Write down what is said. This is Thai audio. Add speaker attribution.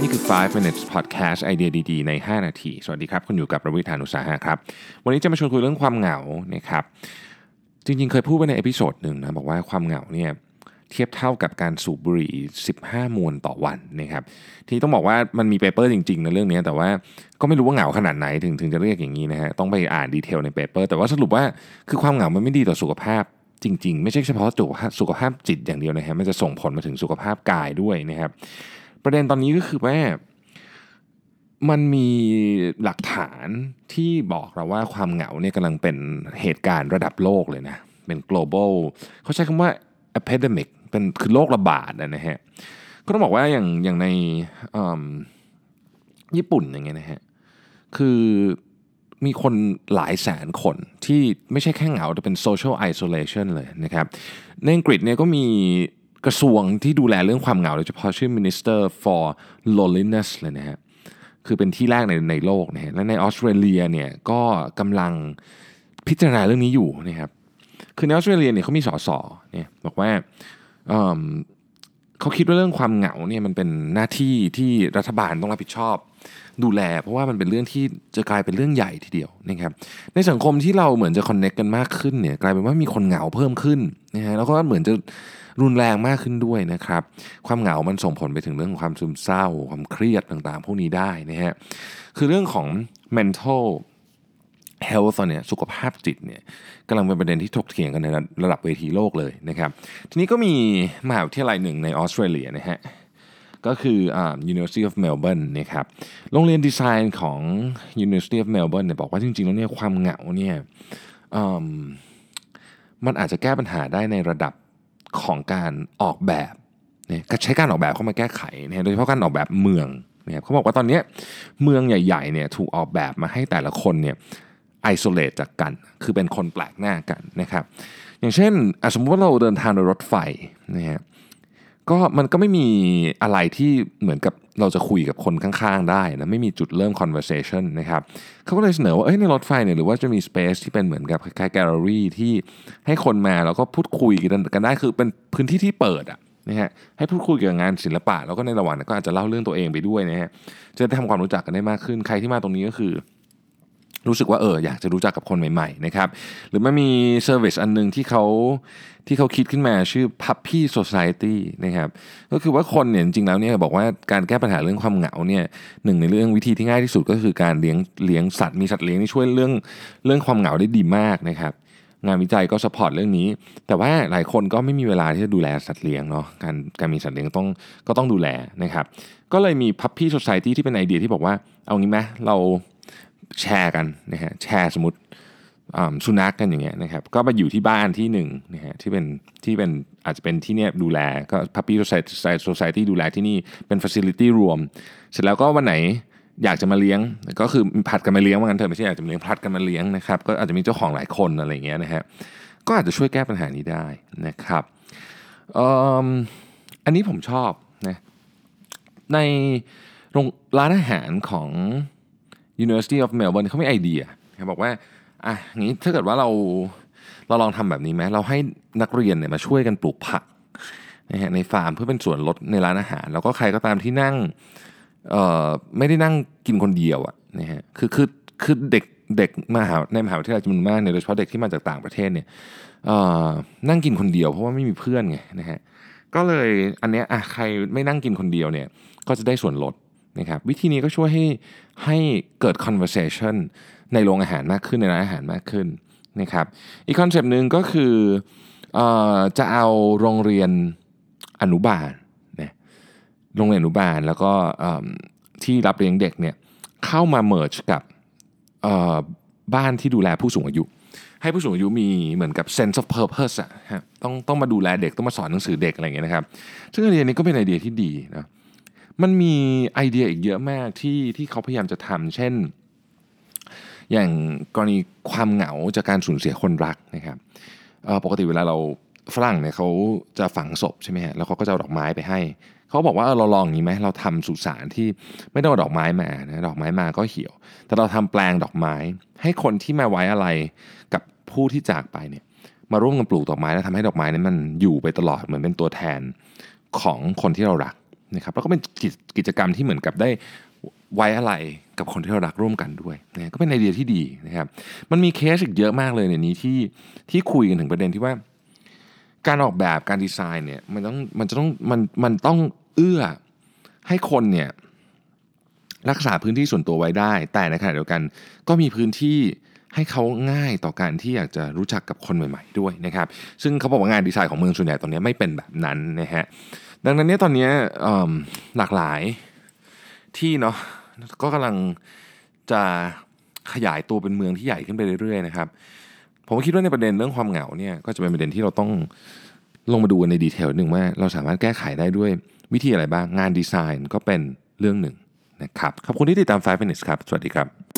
Speaker 1: นี่คือ 5 minutes podcast ไอเดียดีๆ ใน 5 นาที สวัสดีครับ คุณอยู่กับประวิทยานุสาหะครับ วันนี้จะมาชวนคุยเรื่องความเหงานะครับ จริงๆ เคยพูดไปใน episode หนึ่งนะ บอกว่าความเหงาเนี่ยเทียบเท่ากับการสูบบุหรี่ 15 มวนต่อวันนะครับ ที่ต้องบอกว่ามันมี paper จริงๆในเรื่องนี้ แต่ว่าก็ไม่รู้ว่าเหงาขนาดไหนถึงถึงจะเรียกอย่างนี้นะฮะ ต้องไปอ่าน detail ใน paper แต่ว่าสรุปว่าคือความเหงามันไม่ดีต่อสุขภาพจริง ๆ ไม่ใช่เฉพาะสุขภาพจิตอย่างเดียวนะฮะ มันจะส่งผลมาถึงสุขภาพกายด้วยนะครับ ประเด็นตอนนี้ก็คือว่ามันมีหลักฐานที่บอกเราว่าความเหงาเนี่ยกำลังเป็นเหตุการณ์ระดับโลกเลยนะ เป็น global เขาใช้คำว่า epidemic เป็นคือโรคระบาดนะฮะ ก็ต้องบอกว่าอย่างอย่างในญี่ปุ่นอย่างเงี้ยนะฮะ คือมีคนหลายแสนคนที่ไม่ใช่แค่เหงา แต่เป็น social isolation เลยนะครับ ในอังกฤษเนี่ยก็มี กระทรวงที่ดูแลเรื่องความเหงาโดยเฉพาะชื่อ Minister for Loneliness เลยนะฮะคือเป็นที่แรกในในโลกนะฮะและในออสเตรเลียเนี่ยก็กำลังพิจารณาเรื่องนี้อยู่นะครับคือในออสเตรเลียเนี่ยเขามีสสเนี่ยบอกว่า เขาคิดว่าเรื่องความเหงาเนี่ยมันเป็นหน้าที่ที่รัฐบาลต้องรับผิดชอบ ดูแล เพราะว่ามันเป็นเรื่องที่จะกลายเป็นเรื่องใหญ่ทีเดียวนะครับในสังคมที่เราเหมือนจะคอนเน็กกันมากขึ้นเนี่ยกลายเป็นว่ามีคนเหงาเพิ่มขึ้นนะฮะแล้วก็เหมือนจะรุนแรงมากขึ้นด้วยนะครับ ความเหงา มันส่งผลไปถึงเรื่องของความซึมเศร้า ความเครียดต่างๆ พวกนี้ได้นะฮะ คือเรื่องของ mental health ตอนนี้สุขภาพจิตเนี่ยกำลังเป็นประเด็นที่ถกเถียงกันในระดับเวทีโลกเลยนะครับ ทีนี้ก็มีมหาวิทยาลัยหนึ่งในออสเตรเลียนะฮะก็คือ University of Melbourne นะครับโรงเรียนดีไซน์ของ University of Melbourne เนี่ยบอกว่าจริงๆแล้วเนี่ยความเหงาเนี่ยมันอาจจะแก้ปัญหาได้ในระดับของการออกแบบเนี่ยใช้การออกแบบเข้ามาแก้ไขเนี่ยโดยเฉพาะการออกแบบเมืองเนี่ยเขาบอกว่าตอนนี้เมืองใหญ่ๆเนี่ยถูกออกแบบมาให้แต่ละคนเนี่ย ไอโซเลตจากกัน คือเป็นคนแปลกหน้ากันนะครับ อย่างเช่น สมมติว่าเราเดินทางโดยรถไฟนะฮะก็มันก็ไม่มีอะไรที่เหมือนกับเราจะคุยกับคนข้างๆได้นะไม่มีจุดเริ่ม conversation นะครับเขาก็เลยเสนอว่าเอ้ยในรถไฟเนี่ยหรือว่าจะมี space ที่เป็นเหมือนกับคล้ายๆแกลเลอรี่ที่ให้คนมาแล้วก็พูดคุยกันได้คือเป็นพื้นที่ที่เปิดอะนะฮะให้พูดคุยเกี่ยวกับงานศิลปะ แล้วก็ในระหว่างก็อาจจะเล่าเรื่องตัวเองไปด้วยนะฮะจะได้ทำความรู้จักกันได้มากขึ้นใครที่มาตรงนี้ก็คือ รู้สึกว่าเอออยากจะรู้จักกับคนใหม่ๆนะครับหรือไมันมีservice อันนึงที่เขาที่เขาคิดขึ้นมาชื่อ Puppy Society นะครับก็คือว่าคนเนี่ยจริงๆแล้วเนี่ยบอกว่าการแก้ปัญหาเรื่องความเหงาเนี่ยหนึ่งในเรื่องวิธีที่ง่ายที่สุดก็คือการเลี้ยงเลี้ยงสัตว์มีสัตว์เลี้ยงที่ช่วยเรื่องเรื่องความเหงาได้ดีมากนะครับงานวิจัยก็ support เรื่องนี้ แต่ว่าหลายคนก็ไม่มีเวลาที่จะดูแลสัตว์เลี้ยงเนาะการการมีสัตว์เลี้ยงต้องก็ต้องดูแลนะครับก็เลยมี Puppy Society ที่เป็นไอเดียที่บอกว่าเอางี้ไหมเรา แชร์กันนะฮะแชร์สมมติสุนัขกันอย่างเงี้ยนะครับก็ไปอยู่ที่บ้านที่หนึ่งนะฮะที่เป็นที่เป็นอาจจะเป็นที่เนี้ยดูแลก็ puppy society ดูแลที่นี่เป็น facility รวม เสร็จแล้วก็วันไหนอยากจะมาเลี้ยง ก็คือผัดกันมาเลี้ยงว่างั้นเถอะไม่ใช่อยากจะมาเลี้ยงผัดกันมาเลี้ยงนะครับก็อาจจะมีเจ้าของหลายคนอะไรเงี้ยนะฮะก็อาจจะช่วยแก้ปัญหานี้ได้นะครับอันนี้ผมชอบนะในโรงร้านอาหารของ University of Melbourne เขาไม่ไอเดียเขาบอกว่าอะงี้ถ้าเกิดว่าเราเราลองทำแบบนี้ไหมเราให้นักเรียนเนี่ยมาช่วยกันปลูกผักนะฮะในฟาร์มเพื่อเป็นส่วนลดในร้านอาหาร แล้วก็ใครก็ตามที่นั่งเอ่อไม่ได้นั่งกินคนเดียวอะนะฮะคือคือคือเด็กเด็กมหาในมหาวิทยาลัยจำนวนมากเนี่ยโดยเฉพาะเด็กที่มาจากต่างประเทศเนี่ยเอ่อนั่งกินคนเดียวเพราะว่าไม่มีเพื่อนไงนะฮะก็เลยอันเนี้ยอะใครไม่นั่งกินคนเดียวเนี่ยก็จะได้ส่วนลด นะครับวิธีนี้ก็ช่วยให้ให้เกิด conversation ในโรงอาหารมากขึ้นในร้านอาหารมากขึ้นนะครับอีกคอนเซปต์หนึ่งก็คือจะเอาโรงเรียนอนุบาลเนี่ยโรงเรียนอนุบาลแล้วก็ที่รับเลี้ยงเด็กเนี่ยเข้ามา merge กับบ้านที่ดูแลผู้สูงอายุ ให้ผู้สูงอายุมีเหมือนกับ sense of purpose อะต้องต้องมาดูแลเด็กต้องมาสอนหนังสือเด็กอะไรอย่างเงี้ยนะครับ ซึ่งไอเดียนี้ก็เป็นไอเดียที่ดีนะ มันมีไอเดียอีกเยอะมากที่ที่เขาพยายามจะทำเช่น อย่างกรณีความเหงาจากการสูญเสียคนรักนะครับปกติเวลาเราฝรั่งเนี่ยเขาจะฝังศพใช่ไหมฮะแล้วเขาก็จะเอาดอกไม้ไปให้ เขาบอกว่าเราลองอย่างนี้ไหมเราทำสุสานที่ไม่ต้องเอาดอกไม้มานะดอกไม้มาก็เหี่ยว แต่เราทำแปลงดอกไม้ ให้คนที่มาไว้อะไรกับผู้ที่จากไปเนี่ยมาร่วมกันปลูกดอกไม้แล้วทำให้ดอกไม้นั้นมันอยู่ไปตลอดเหมือนเป็นตัวแทนของคนที่เรารัก นะครับแล้วก็เป็นกิจกิจกรรมที่เหมือนกับได้ไว้อะไรกับคนที่เรารักร่วมกันด้วยนะก็เป็นไอเดียที่ดีนะครับมันมีเคสอีกเยอะมากเลยในนี้ที่ที่คุยกันถึงประเด็นที่ว่า การออกแบบการดีไซน์เนี่ยมันต้องมันจะต้องมันมันต้องเอื้อให้คนเนี่ยรักษาพื้นที่ส่วนตัวไว้ได้ แต่ในขณะเดียวกันก็มีพื้นที่ให้เขาง่ายต่อการที่อยากจะรู้จักกับคนใหม่ ๆ ด้วยนะครับ ซึ่งเขาบอกว่างานดีไซน์ของเมืองส่วนใหญ่ตอนนี้ไม่เป็นแบบนั้นนะฮะ ดังนั้นเนี่ยตอนนี้หลากหลายที่เนาะก็กำลังจะขยายตัวเป็นเมืองที่ใหญ่ขึ้นไปเรื่อยๆนะครับ ผมคิดว่าในประเด็นเรื่องความเหงาเนี่ยก็จะเป็นประเด็นที่เราต้องลงมาดูในดีเทลหนึ่งว่าเราสามารถแก้ไขได้ด้วยวิธีอะไรบ้างงานดีไซน์ก็เป็นเรื่องหนึ่งนะครับขอบคุณที่ติดตาม5 minutes ครับ สวัสดีครับ